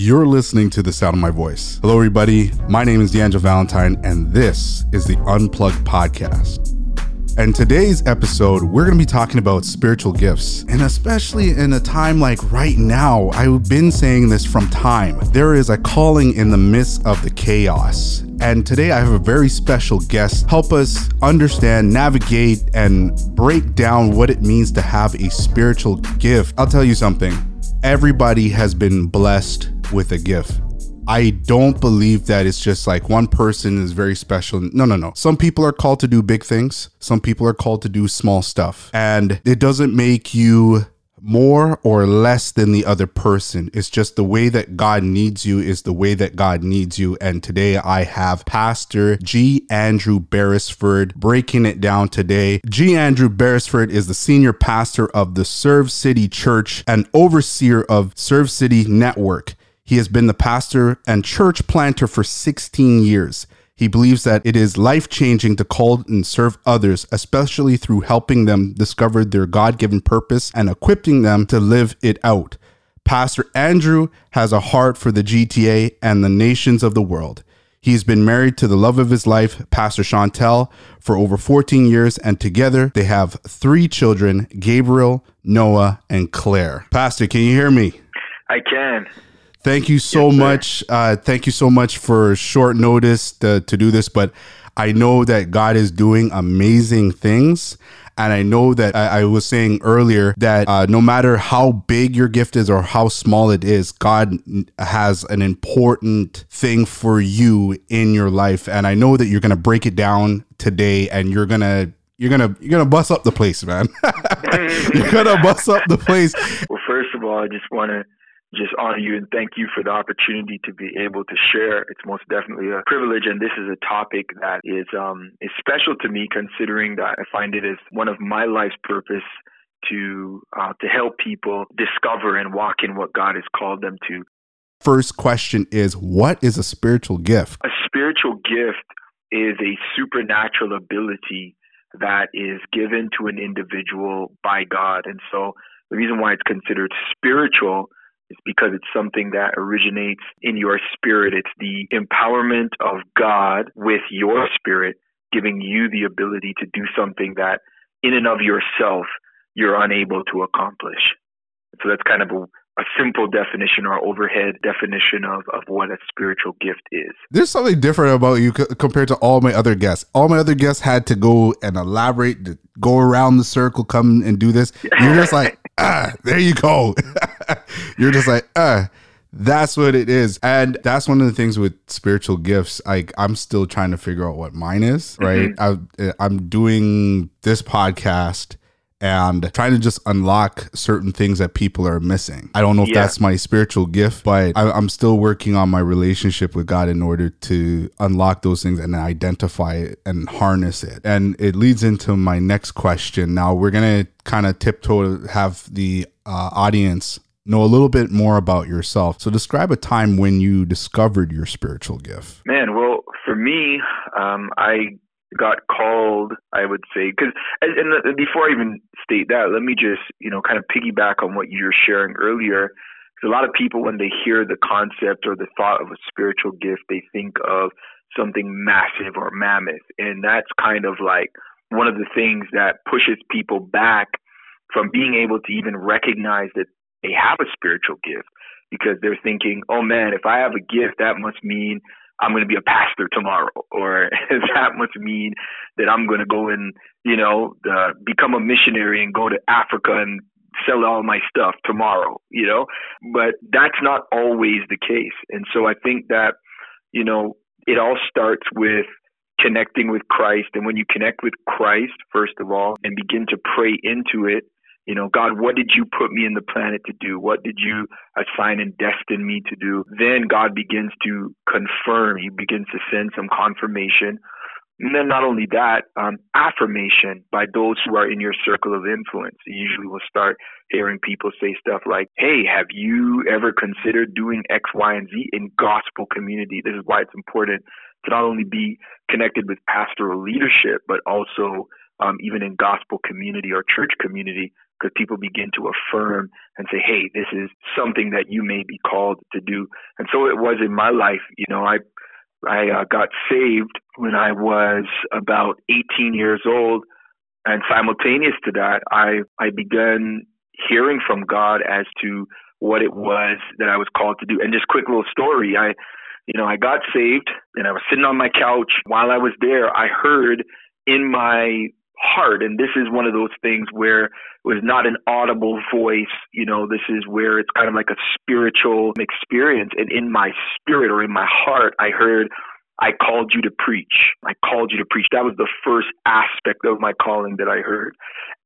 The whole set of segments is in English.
You're listening to the sound of my voice. Hello, everybody. My name is D'Angelo Valentine, and this is the Unplugged Podcast. And today's episode, we're going to be talking about spiritual gifts. And especially in a time like right now, I've been saying this from time. There is a calling in the midst of the chaos. And today I have a very special guest help us understand, navigate, and break down what it means to have a spiritual gift. I'll tell you something. Everybody has been blessed with a gift. I don't believe that it's just like one person is very special. No, no, no. Some people are called to do big things. Some people are called to do small stuff. And it doesn't make you more or less than the other person. It's just the way that God needs you is the way that God needs you. And today I have Pastor G. Andrew Beresford breaking it down today. G. Andrew Beresford is the senior pastor of the Serve City Church and overseer of Serve City Network. He has been the pastor and church planter for 16 years. He believes that it is life changing to call and serve others, especially through helping them discover their God given purpose and equipping them to live it out. Pastor Andrew has a heart for the GTA and the nations of the world. He's been married to the love of his life, Pastor Chantel, for over 14 years, and together they have three children Gabriel, Noah, and Claire. Pastor, can you hear me? I can. Thank you so yes, much. Uh, thank you so much for short notice to, to do this, but I know that God is doing amazing things. And I know that I, I was saying earlier that uh, no matter how big your gift is or how small it is, God has an important thing for you in your life. And I know that you're going to break it down today and you're going to you're gonna you're gonna bust up the place, man. you're gonna bust up the place. Well, first of all, I just want to just honor you and thank you for the opportunity to be able to share. It's most definitely a privilege, and this is a topic that is um, is special to me, considering that I find it as one of my life's purpose to uh, to help people discover and walk in what God has called them to. First question is, what is a spiritual gift? A spiritual gift is a supernatural ability that is given to an individual by God, and so the reason why it's considered spiritual it's because it's something that originates in your spirit. It's the empowerment of God with your spirit, giving you the ability to do something that in and of yourself you're unable to accomplish. So that's kind of a, a simple definition or overhead definition of, of what a spiritual gift is. There's something different about you c- compared to all my other guests. All my other guests had to go and elaborate, go around the circle, come and do this. You're just like, ah, there you go. You're just like, ah, that's what it is. And that's one of the things with spiritual gifts. Like I'm still trying to figure out what mine is, right? Mm-hmm. I, I'm doing this podcast and trying to just unlock certain things that people are missing. I don't know if yeah. that's my spiritual gift, but I, am still working on my relationship with God in order to unlock those things and identify it and harness it. And it leads into my next question. Now we're gonna kind of tiptoe have the uh, audience know a little bit more about yourself. So describe a time when you discovered your spiritual gift. Man, well, for me, um, I got called, I would say, because and, before I even state that, let me just you know kind of piggyback on what you were sharing earlier. Because a lot of people, when they hear the concept or the thought of a spiritual gift, they think of something massive or mammoth, and that's kind of like one of the things that pushes people back from being able to even recognize that they have a spiritual gift because they're thinking, oh man, if I have a gift, that must mean I'm going to be a pastor tomorrow, or that must mean that I'm going to go and you know uh, become a missionary and go to Africa and sell all my stuff tomorrow, you know. But that's not always the case, and so I think that you know it all starts with connecting with Christ, and when you connect with Christ, first of all, and begin to pray into it, you know, God, what did you put me in the planet to do? What did you assign and destine me to do? Then God begins to confirm. He begins to send some confirmation. And then not only that, um, affirmation by those who are in your circle of influence. You usually will start hearing people say stuff like, Hey, have you ever considered doing X, Y, and Z in gospel community? This is why it's important to not only be connected with pastoral leadership, but also um, even in gospel community or church community because people begin to affirm and say, "Hey, this is something that you may be called to do." And so it was in my life. You know, I I uh, got saved when I was about 18 years old, and simultaneous to that, I I began hearing from God as to what it was that I was called to do. And just quick little story, I you know, I got saved and I was sitting on my couch while I was there, I heard in my heart and this is one of those things where it was not an audible voice. You know this is where it's kind of like a spiritual experience. And in my spirit or in my heart i heard i called you to preach. I called you to preach. That was the first aspect of my calling that i heard.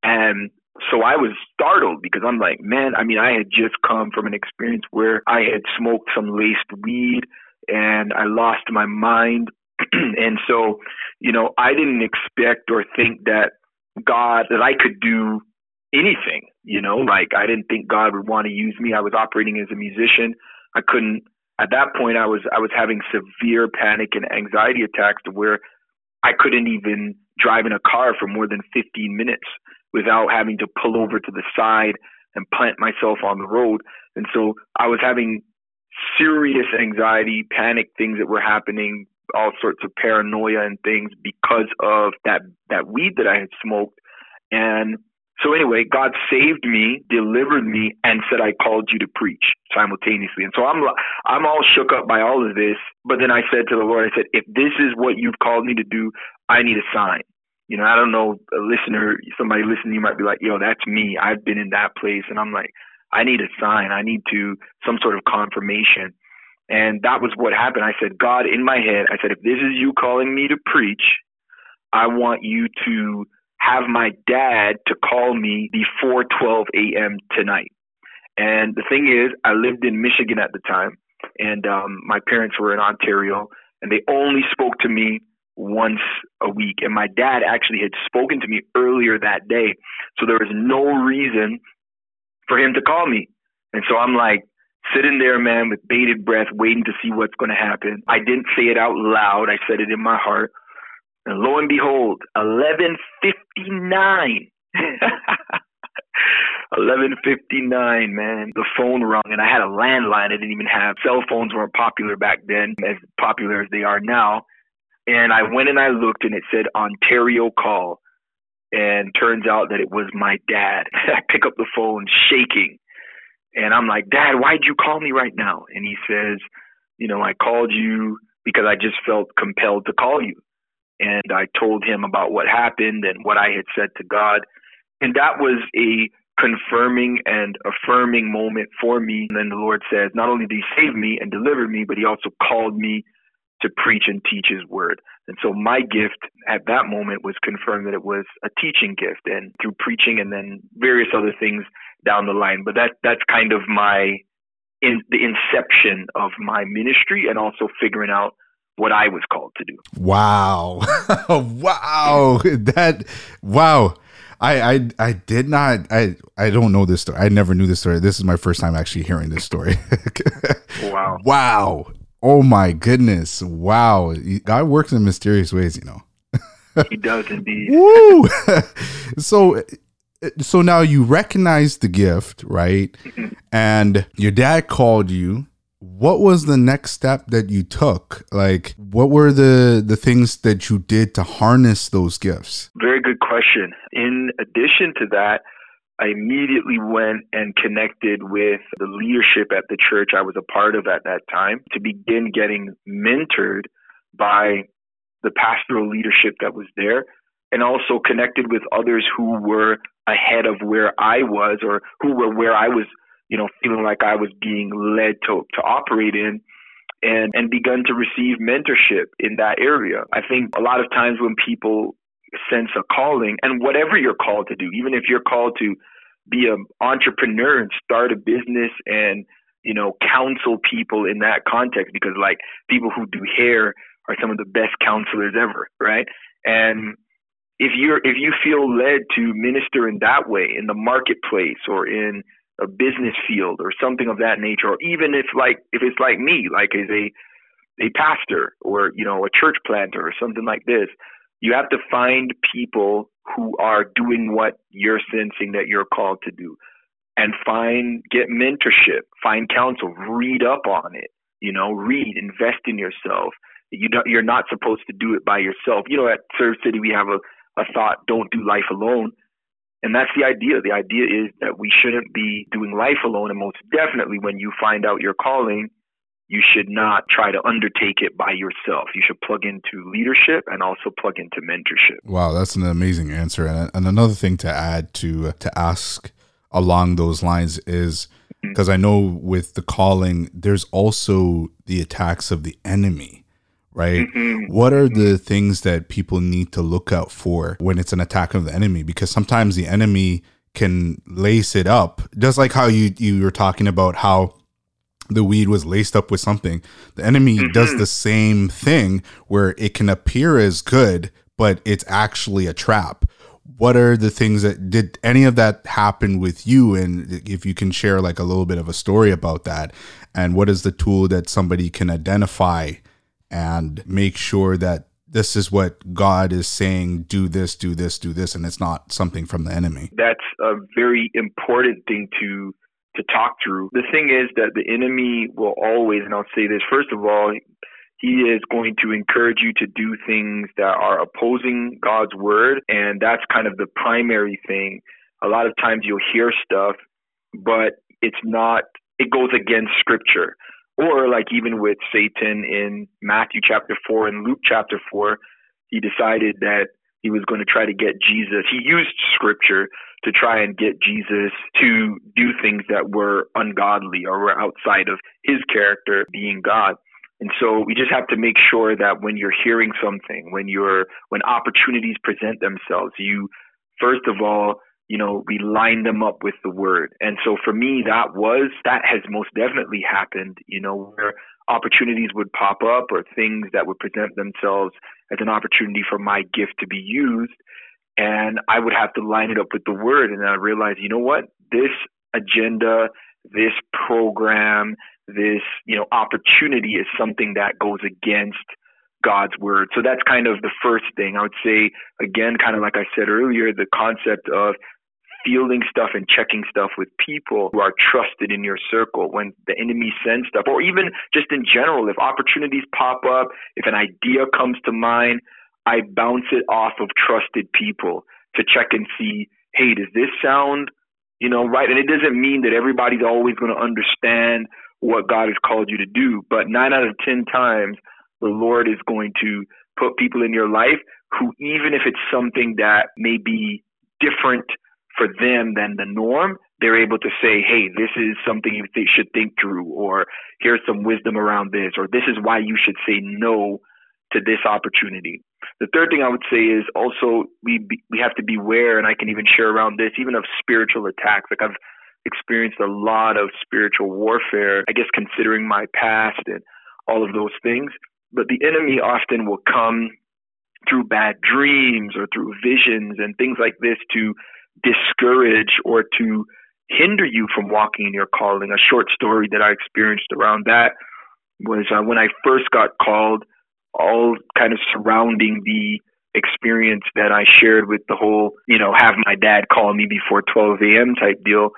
And so I was startled because I'm like, man, I mean, I had just come from an experience where I had smoked some laced weed and I lost my mind. and so, you know, I didn't expect or think that God, that I could do anything, you know, like I didn't think God would want to use me. I was operating as a musician. I couldn't, at that point, I was, I was having severe panic and anxiety attacks to where I couldn't even drive in a car for more than 15 minutes without having to pull over to the side and plant myself on the road. And so I was having serious anxiety, panic things that were happening, all sorts of paranoia and things because of that that weed that I had smoked. And so anyway, God saved me, delivered me, and said, "I called you to preach simultaneously." And so I'm I'm all shook up by all of this. But then I said to the Lord, I said, "If this is what you've called me to do, I need a sign." You know, I don't know, a listener, somebody listening, you might be like, "Yo, that's me. I've been in that place," and I'm like, I need a sign. I need to some sort of confirmation. And that was what happened. I said, God, in my head, I said, if this is you calling me to preach, I want you to have my dad to call me before 12 a.m. tonight. And the thing is, I lived in Michigan at the time, and um, my parents were in Ontario, and they only spoke to me once a week. And my dad actually had spoken to me earlier that day. So there was no reason for him to call me. And so I'm like sitting there, man, with bated breath, waiting to see what's going to happen. I didn't say it out loud. I said it in my heart. And lo and behold, 11:59. 11:59, man. The phone rung, and I had a landline. I didn't even have cell phones weren't popular back then, as popular as they are now. And I went and I looked, and it said Ontario call and turns out that it was my dad. I pick up the phone shaking and I'm like, Dad, why'd you call me right now? And he says, You know, I called you because I just felt compelled to call you. And I told him about what happened and what I had said to God. And that was a confirming and affirming moment for me. And then the Lord says, Not only did He save me and deliver me, but He also called me to preach and teach his word. And so my gift at that moment was confirmed that it was a teaching gift and through preaching and then various other things down the line. But that that's kind of my in the inception of my ministry and also figuring out what I was called to do. Wow. wow. That wow. I, I I did not I I don't know this story. I never knew this story. This is my first time actually hearing this story. wow. Wow. Oh my goodness! Wow, God works in mysterious ways, you know. he does indeed. Woo! so, so now you recognize the gift, right? And your dad called you. What was the next step that you took? Like, what were the the things that you did to harness those gifts? Very good question. In addition to that, I immediately went and connected with the leadership at the church I was a part of at that time to begin getting mentored by the pastoral leadership that was there and also connected with others who were ahead of where I was or who were where I was, you know, feeling like I was being led to, to operate in and, and begun to receive mentorship in that area. I think a lot of times when people sense a calling and whatever you're called to do, even if you're called to be an entrepreneur and start a business and you know counsel people in that context because like people who do hair are some of the best counselors ever right and if you're if you feel led to minister in that way in the marketplace or in a business field or something of that nature or even if like if it's like me like as a a pastor or you know a church planter or something like this You have to find people who are doing what you're sensing that you're called to do and find, get mentorship, find counsel, read up on it, you know, read, invest in yourself. You don't, you're not supposed to do it by yourself. You know, at Serve City, we have a, a thought, don't do life alone. And that's the idea. The idea is that we shouldn't be doing life alone. And most definitely, when you find out your calling, you should not try to undertake it by yourself. You should plug into leadership and also plug into mentorship. Wow, that's an amazing answer. And, and another thing to add to to ask along those lines is because mm-hmm. I know with the calling, there's also the attacks of the enemy, right? Mm-hmm. What are the things that people need to look out for when it's an attack of the enemy? Because sometimes the enemy can lace it up, just like how you you were talking about how the weed was laced up with something. The enemy mm-hmm. does the same thing where it can appear as good, but it's actually a trap. What are the things that did any of that happen with you? And if you can share like a little bit of a story about that, and what is the tool that somebody can identify and make sure that this is what God is saying, do this, do this, do this, and it's not something from the enemy. That's a very important thing to to talk through. The thing is that the enemy will always, and I'll say this first of all, he is going to encourage you to do things that are opposing God's word, and that's kind of the primary thing. A lot of times you'll hear stuff, but it's not, it goes against scripture. Or like even with Satan in Matthew chapter 4 and Luke chapter 4, he decided that he was going to try to get Jesus. He used scripture to try and get Jesus to do things that were ungodly or were outside of his character being God. And so we just have to make sure that when you're hearing something, when you're when opportunities present themselves, you first of all, you know, we line them up with the word. And so for me that was that has most definitely happened, you know, where opportunities would pop up or things that would present themselves as an opportunity for my gift to be used. And I would have to line it up with the word. And I realized, you know what? This agenda, this program, this, you know, opportunity is something that goes against God's word. So that's kind of the first thing. I would say, again, kind of like I said earlier, the concept of fielding stuff and checking stuff with people who are trusted in your circle when the enemy sends stuff, or even just in general, if opportunities pop up, if an idea comes to mind, I bounce it off of trusted people to check and see, hey, does this sound, you know, right? And it doesn't mean that everybody's always going to understand what God has called you to do, but nine out of 10 times, the Lord is going to put people in your life who, even if it's something that may be different for them than the norm, they're able to say, hey, this is something you th- should think through, or here's some wisdom around this, or this is why you should say no to this opportunity. The third thing I would say is also we be, we have to beware, and I can even share around this, even of spiritual attacks. Like I've experienced a lot of spiritual warfare, I guess considering my past and all of those things. But the enemy often will come through bad dreams or through visions and things like this to discourage or to hinder you from walking in your calling. A short story that I experienced around that was uh, when I first got called, all kind of surrounding the experience that I shared with the whole, you know, have my dad call me before 12 a.m. type deal.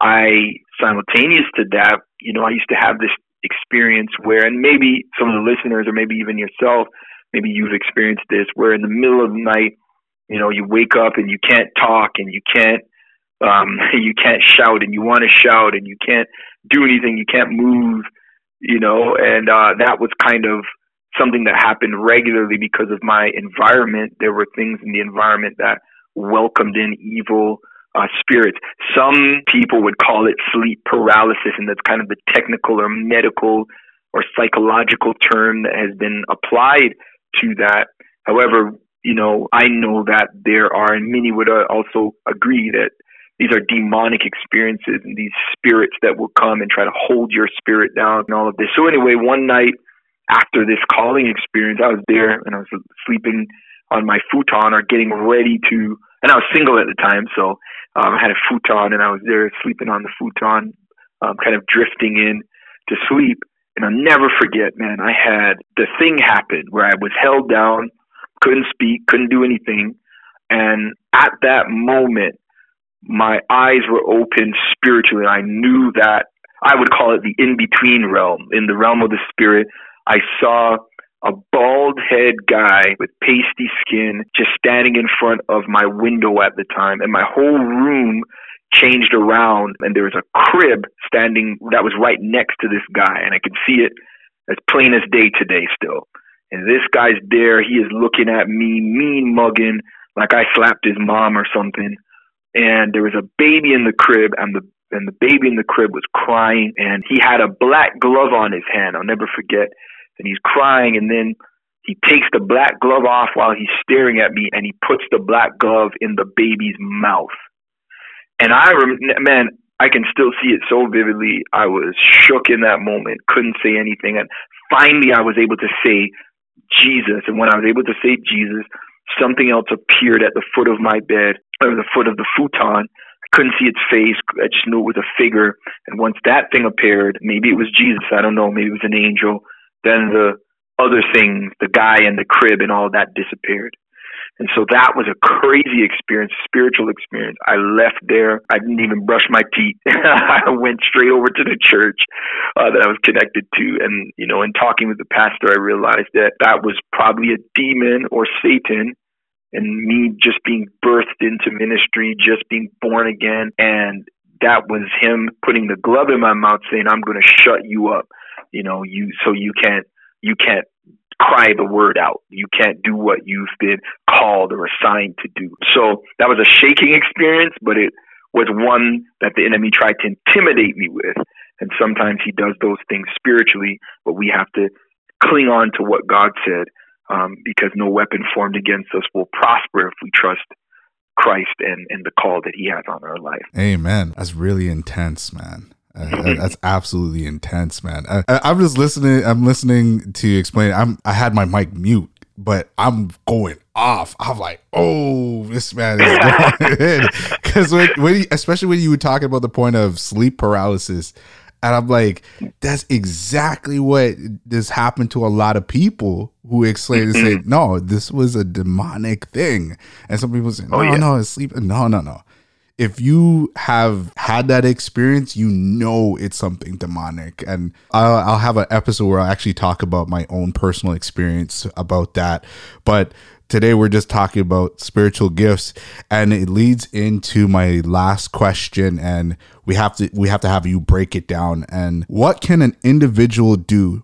I, simultaneous to that, you know, I used to have this experience where, and maybe some of the listeners or maybe even yourself, maybe you've experienced this, where in the middle of the night, you know, you wake up and you can't talk and you can't um you can't shout and you want to shout and you can't do anything, you can't move, you know, and uh that was kind of something that happened regularly because of my environment. There were things in the environment that welcomed in evil uh, spirits. Some people would call it sleep paralysis, and that's kind of the technical or medical or psychological term that has been applied to that. However, you know, I know that there are, and many would uh, also agree that these are demonic experiences and these spirits that will come and try to hold your spirit down and all of this. So anyway, one night after this calling experience, I was there and I was sleeping on my futon or getting ready to, and I was single at the time, so um, I had a futon and I was there sleeping on the futon, um, kind of drifting in to sleep. And I'll never forget, man, I had the thing happen where I was held down couldn't speak, couldn't do anything. And at that moment, my eyes were open spiritually. I knew that I would call it the in between realm. In the realm of the spirit, I saw a bald head guy with pasty skin just standing in front of my window at the time. And my whole room changed around and there was a crib standing that was right next to this guy and I could see it as plain as day today still. And this guy's there, he is looking at me, mean mugging, like I slapped his mom or something. And there was a baby in the crib and the and the baby in the crib was crying and he had a black glove on his hand, I'll never forget. And he's crying and then he takes the black glove off while he's staring at me and he puts the black glove in the baby's mouth. And I, rem- man, I can still see it so vividly. I was shook in that moment, couldn't say anything. And finally, I was able to say Jesus. And when I was able to say Jesus, something else appeared at the foot of my bed, or the foot of the futon. I couldn't see its face. I just knew it was a figure. And once that thing appeared, maybe it was Jesus. I don't know. Maybe it was an angel. Then the other things, the guy in the crib and all that disappeared. And so that was a crazy experience, spiritual experience. I left there. I didn't even brush my teeth. I went straight over to the church uh, that I was connected to. And, you know, in talking with the pastor, I realized that that was probably a demon or Satan and me just being birthed into ministry, just being born again. And that was him putting the glove in my mouth saying, I'm going to shut you up, you know, you, so you can't, you can't cry the word out. You can't do what you've been called or assigned to do. So that was a shaking experience, but it was one that the enemy tried to intimidate me with. And sometimes he does those things spiritually, but we have to cling on to what God said um, because no weapon formed against us will prosper if we trust Christ and, and the call that he has on our life. Amen. That's really intense, man. Uh, that's absolutely intense, man. I, am just listening. I'm listening to you explain. I'm. I had my mic mute, but I'm going off. I'm like, oh, this man is going because when, when you, especially when you were talking about the point of sleep paralysis, and I'm like, that's exactly what this happened to a lot of people who explain and say, no, this was a demonic thing. And some people say, no, oh, yeah. no, it's sleep. No, no, no if you have had that experience, you know it's something demonic. And I'll, I'll, have an episode where I actually talk about my own personal experience about that. But today we're just talking about spiritual gifts, and it leads into my last question. And we have to we have to have you break it down. And what can an individual do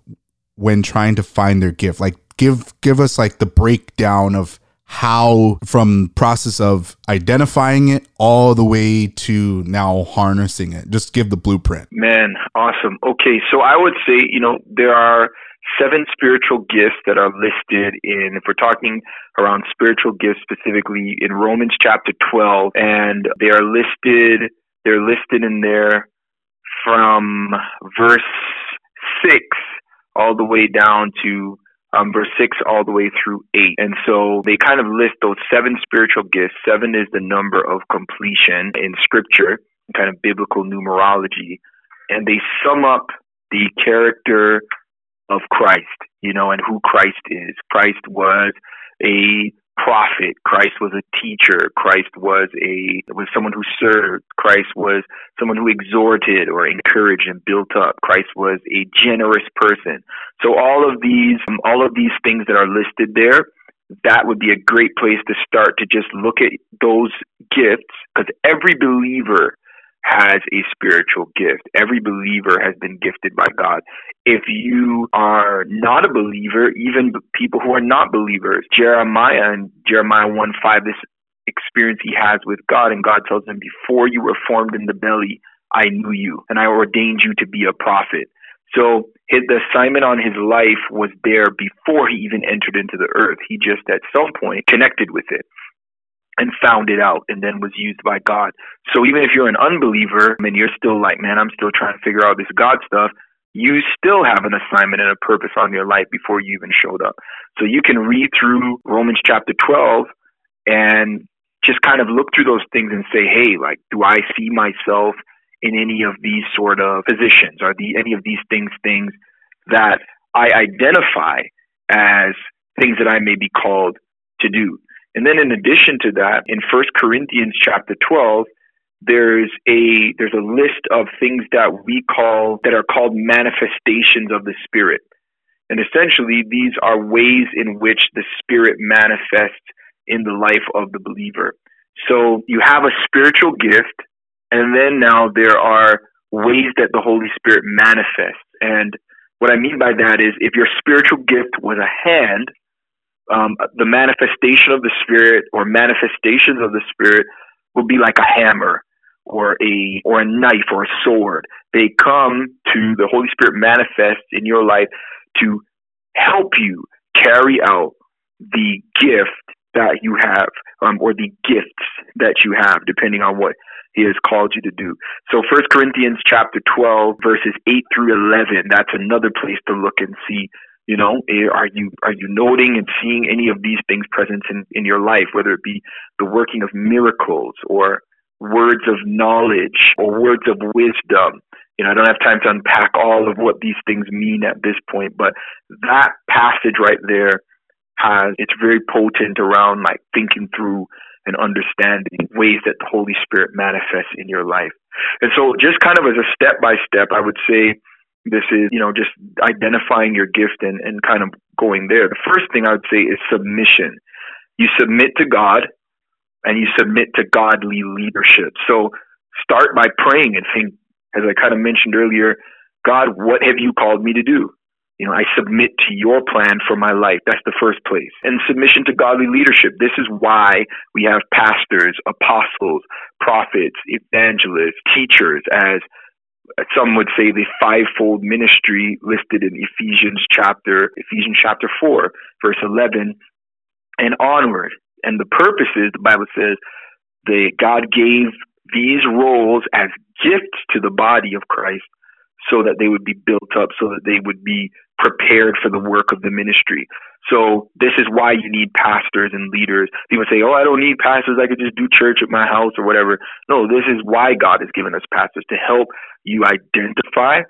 when trying to find their gift? Like give give us like the breakdown of how from process of identifying it all the way to now harnessing it. Just give the blueprint. Man awesome. Okay so i would say you know there are seven spiritual gifts that are listed in if we're talking around spiritual gifts specifically in romans chapter 12 and they are listed they're listed in there from verse 6 all the way down to um, verse 6 all the way through 8. And so they kind of list those seven spiritual gifts. Seven is the number of completion in scripture, kind of biblical numerology. And they sum up the character of Christ, you know, and who Christ is. Christ was a prophet. Christ was a teacher. Christ was a was someone who served. Christ was someone who exhorted or encouraged and built up. Christ was a generous person. So all of these um, all of these things that are listed there, that would be a great place to start to just look at those gifts because every believer has a spiritual gift. Every believer has been gifted by God. If you are not a believer, even people who are not believers, Jeremiah and Jeremiah 1 5, this experience he has with God, and God tells him, Before you were formed in the belly, I knew you, and I ordained you to be a prophet. So the assignment on his life was there before he even entered into the earth. He just at some point connected with it and found it out and then was used by God. So even if you're an unbeliever and you're still like, man, I'm still trying to figure out this God stuff, you still have an assignment and a purpose on your life before you even showed up. So you can read through Romans chapter 12 and just kind of look through those things and say, hey, like, do I see myself in any of these sort of positions? Are the any of these things things that I identify as things that I may be called to do. And then in addition to that, in 1 Corinthians chapter 12, there's a there's a list of things that we call that are called manifestations of the spirit. And essentially these are ways in which the spirit manifests in the life of the believer. So you have a spiritual gift and then now there are ways that the Holy Spirit manifests. And what I mean by that is if your spiritual gift was a hand, um, the manifestation of the Spirit or manifestations of the Spirit would be like a hammer or a or a knife or a sword. They come to the Holy Spirit manifest in your life to help you carry out the gift that you have um, or the gifts that you have, depending on what he has called you to do. So First Corinthians chapter 12 verses 8 through 11, that's another place to look and see, you know, eh, are you are you noting and seeing any of these things present in, in your life, whether it be the working of miracles or words of knowledge or words of wisdom. You know, I don't have time to unpack all of what these things mean at this point, but that passage right there has it's very potent around like thinking through and understanding ways that the Holy Spirit manifests in your life. And so just kind of as a step by step, I would say this is, you know, just identifying your gift and, and kind of going there. The first thing I would say is submission. You submit to God and you submit to godly leadership. So start by praying and think, as I kind of mentioned earlier, God, what have you called me to do? You know, I submit to your plan for my life. That's the first place. And submission to godly leadership. This is why we have pastors, apostles, prophets, evangelists, teachers as some would say the fivefold ministry listed in Ephesians chapter Ephesians chapter 4 verse 11 and onward. And the purpose is, the Bible says, that God gave these roles as gifts to the body of Christ so that they would be built up, so that they would be prepared for the work of the ministry. So this is why you need pastors and leaders. People say, "Oh, I don't need pastors. I could just do church at my house or whatever." No, this is why God has given us pastors to help you identify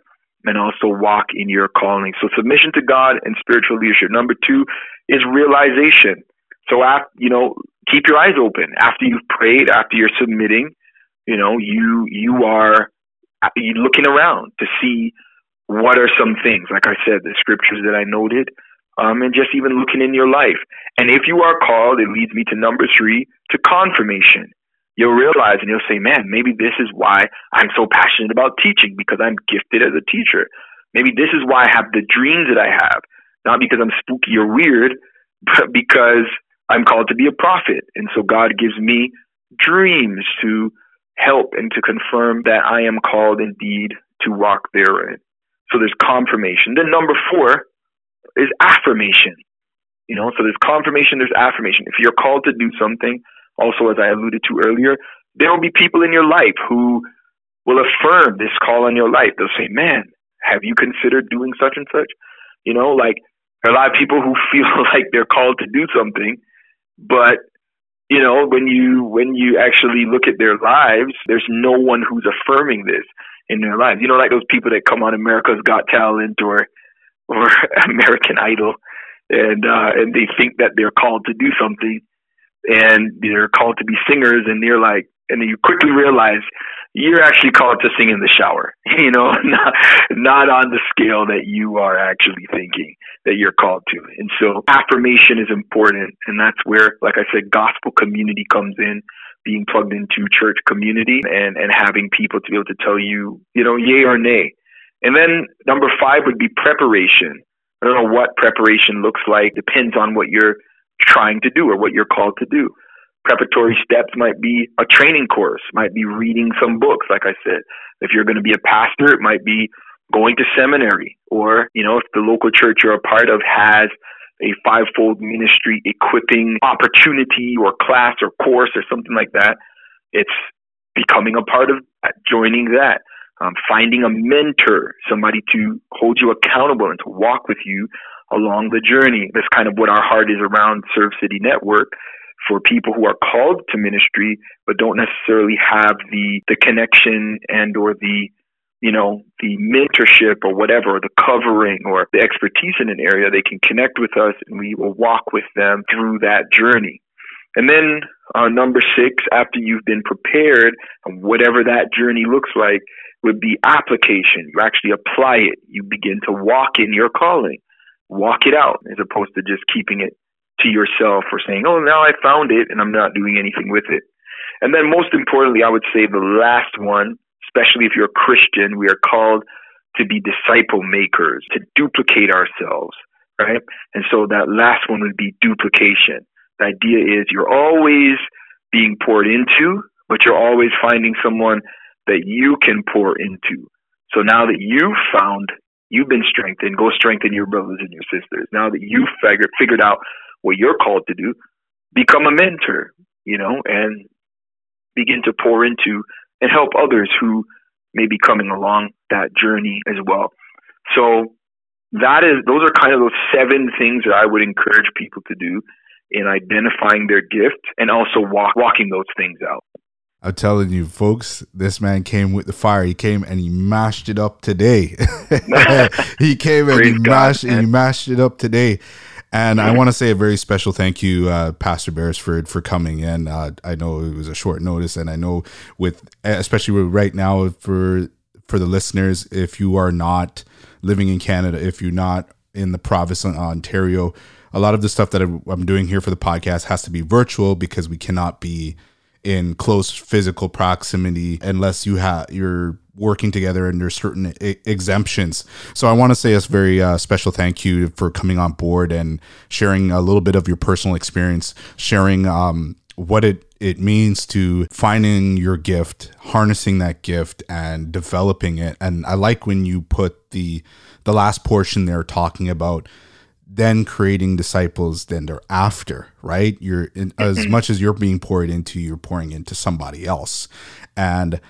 and also walk in your calling. So submission to God and spiritual leadership. Number 2 is realization. So, after, you know, keep your eyes open after you've prayed, after you're submitting. You know, you you are looking around to see what are some things. Like I said, the scriptures that I noted, um, and just even looking in your life. And if you are called, it leads me to number three, to confirmation. You'll realize and you'll say, man, maybe this is why I'm so passionate about teaching because I'm gifted as a teacher. Maybe this is why I have the dreams that I have, not because I'm spooky or weird, but because I'm called to be a prophet. And so God gives me dreams to help and to confirm that I am called indeed to walk therein. So there's confirmation. Then number four is affirmation. You know, so there's confirmation, there's affirmation. If you're called to do something, also as I alluded to earlier, there will be people in your life who will affirm this call on your life. They'll say, Man, have you considered doing such and such? You know, like there are a lot of people who feel like they're called to do something but you know, when you when you actually look at their lives, there's no one who's affirming this in their lives. You know, like those people that come on America's Got Talent or or American Idol, and uh, and they think that they're called to do something, and they're called to be singers, and they're like, and then you quickly realize you're actually called to sing in the shower, you know, not, not on the scale that you are actually thinking that you're called to. And so affirmation is important. And that's where, like I said, gospel community comes in, being plugged into church community and, and having people to be able to tell you, you know, yay or nay. And then number five would be preparation. I don't know what preparation looks like, depends on what you're trying to do or what you're called to do preparatory steps might be a training course, might be reading some books, like I said. If you're going to be a pastor, it might be going to seminary, or, you know, if the local church you're a part of has a fivefold ministry equipping opportunity or class or course or something like that, it's becoming a part of that, joining that. Um, finding a mentor, somebody to hold you accountable and to walk with you along the journey. That's kind of what our heart is around Serve City Network for people who are called to ministry but don't necessarily have the the connection and or the you know, the mentorship or whatever, the covering or the expertise in an area, they can connect with us and we will walk with them through that journey. And then uh, number six, after you've been prepared, whatever that journey looks like, would be application. You actually apply it. You begin to walk in your calling, walk it out, as opposed to just keeping it to yourself or saying, oh, now I found it and I'm not doing anything with it. And then most importantly, I would say the last one, especially if you're a Christian, we are called to be disciple makers, to duplicate ourselves, right? And so that last one would be duplication. The idea is you're always being poured into, but you're always finding someone that you can pour into. So now that you've found, you've been strengthened, go strengthen your brothers and your sisters. Now that you've figured, figured out what you're called to do, become a mentor, you know, and begin to pour into and help others who may be coming along that journey as well. So that is those are kind of those seven things that I would encourage people to do in identifying their gift and also walk, walking those things out. I'm telling you, folks, this man came with the fire. He came and he mashed it up today. he came and he mashed and he mashed it up today. And I want to say a very special thank you, uh, Pastor Beresford, for coming in. Uh, I know it was a short notice, and I know with especially right now for for the listeners, if you are not living in Canada, if you're not in the province of Ontario, a lot of the stuff that I'm doing here for the podcast has to be virtual because we cannot be in close physical proximity unless you have you're working together under certain I- exemptions. So I want to say a very uh, special thank you for coming on board and sharing a little bit of your personal experience, sharing um, what it it means to finding your gift, harnessing that gift, and developing it. And I like when you put the the last portion there talking about then creating disciples then they're after right you're in, as mm-hmm. much as you're being poured into you're pouring into somebody else and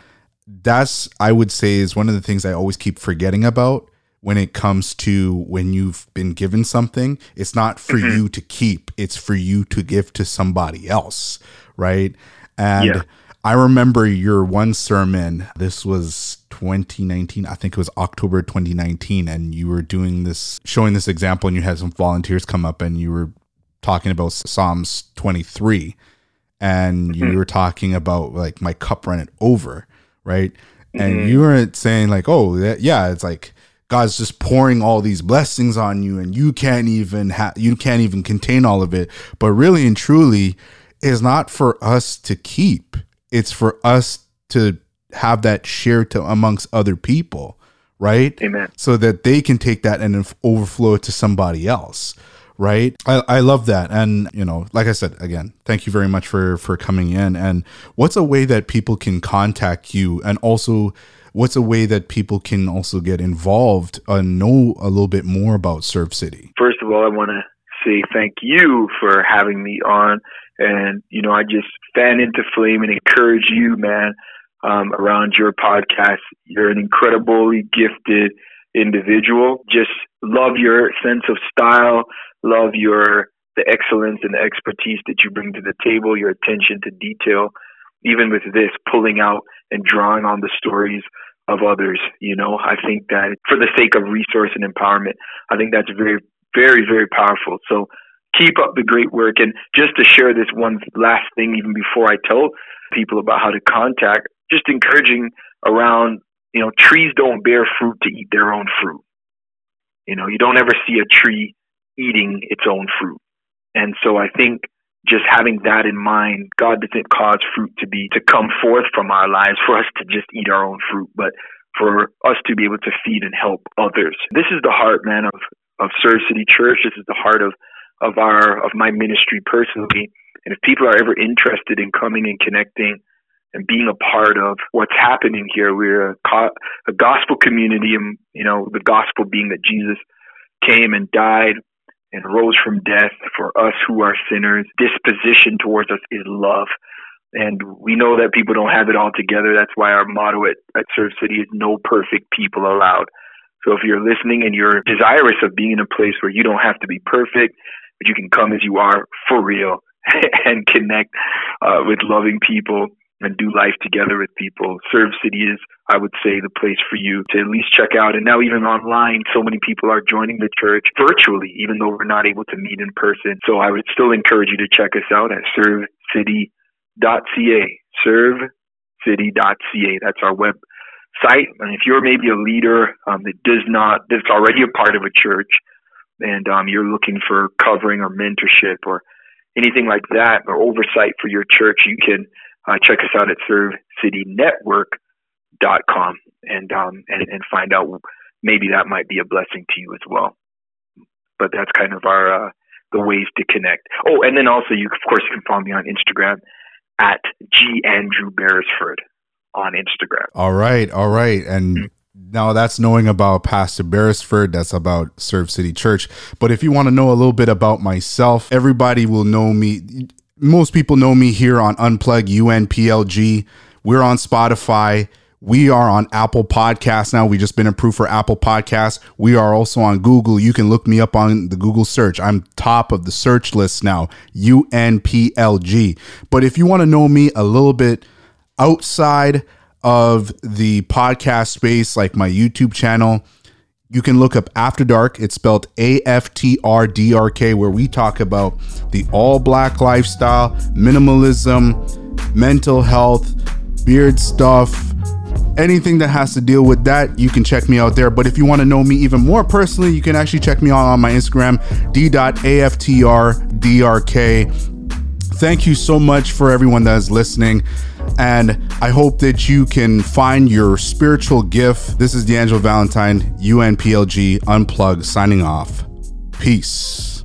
that's I would say is one of the things I always keep forgetting about when it comes to when you've been given something. It's not for mm-hmm. you to keep, it's for you to give to somebody else, right? And yeah. I remember your one sermon, this was 2019, I think it was October 2019, and you were doing this, showing this example, and you had some volunteers come up and you were talking about Psalms 23, and mm-hmm. you were talking about like my cup running over right? Mm-hmm. And you weren't saying like, oh, yeah, it's like God's just pouring all these blessings on you, and you can't even have, you can't even contain all of it. But really and truly, is not for us to keep. It's for us to have that shared to amongst other people, right? Amen. So that they can take that and overflow it to somebody else right? I, I love that. And you know like i said again thank you very much for for coming in. And what's a way that people can contact you? And also what's a way that people can also get involved and know a little bit more about serve city? First of all i want to say thank you for having me on. And you know i just fan into flame and encourage you man um, around your podcast. You're an incredibly gifted individual just love your sense of style love your the excellence and the expertise that you bring to the table, your attention to detail, even with this pulling out and drawing on the stories of others. You know, I think that for the sake of resource and empowerment, I think that's very, very, very powerful. So keep up the great work. And just to share this one last thing, even before I tell people about how to contact, just encouraging around, you know, trees don't bear fruit to eat their own fruit. You know, you don't ever see a tree eating its own fruit. And so I think just having that in mind, God doesn't cause fruit to be to come forth from our lives for us to just eat our own fruit, but for us to be able to feed and help others. This is the heart, man, of of Serve City Church. This is the heart of of our of my ministry personally. And if people are ever interested in coming and connecting and being a part of what's happening here, we're a, a gospel community, and you know the gospel being that Jesus came and died and rose from death for us who are sinners. Disposition towards us is love. And we know that people don't have it all together. That's why our motto at, at Serve City is no perfect people allowed. So if you're listening and you're desirous of being in a place where you don't have to be perfect, but you can come as you are for real and connect uh, with loving people, and do life together with people. Serve City is, I would say, the place for you to at least check out. And now even online, so many people are joining the church virtually, even though we're not able to meet in person. So I would still encourage you to check us out at servecity.ca. Servecity.ca. That's our website. And if you're maybe a leader um, that does not, that's already a part of a church, and um, you're looking for covering or mentorship or anything like that or oversight for your church, you can uh, check us out at servecitynetwork.com and, um, and, and find out maybe that might be a blessing to you as well. But that's kind of our, uh, the ways to connect. Oh, and then also you, of course, you can follow me on Instagram at G Andrew Beresford on Instagram. All right. All right. And mm-hmm. Now that's knowing about Pastor Beresford. That's about Serve City Church. But if you want to know a little bit about myself, everybody will know me most people know me here on Unplug UNPLG. We're on Spotify. We are on Apple Podcasts now. We just been approved for Apple Podcasts. We are also on Google. You can look me up on the Google search. I'm top of the search list now, UNPLG. But if you want to know me a little bit outside of the podcast space, like my YouTube channel, you can look up After Dark. It's spelled A F T R D R K, where we talk about the all black lifestyle, minimalism, mental health, beard stuff, anything that has to deal with that. You can check me out there. But if you want to know me even more personally, you can actually check me out on my Instagram, d.aftrdrk. Thank you so much for everyone that is listening. And I hope that you can find your spiritual gift. This is D'Angelo Valentine, UNPLG Unplugged, signing off. Peace.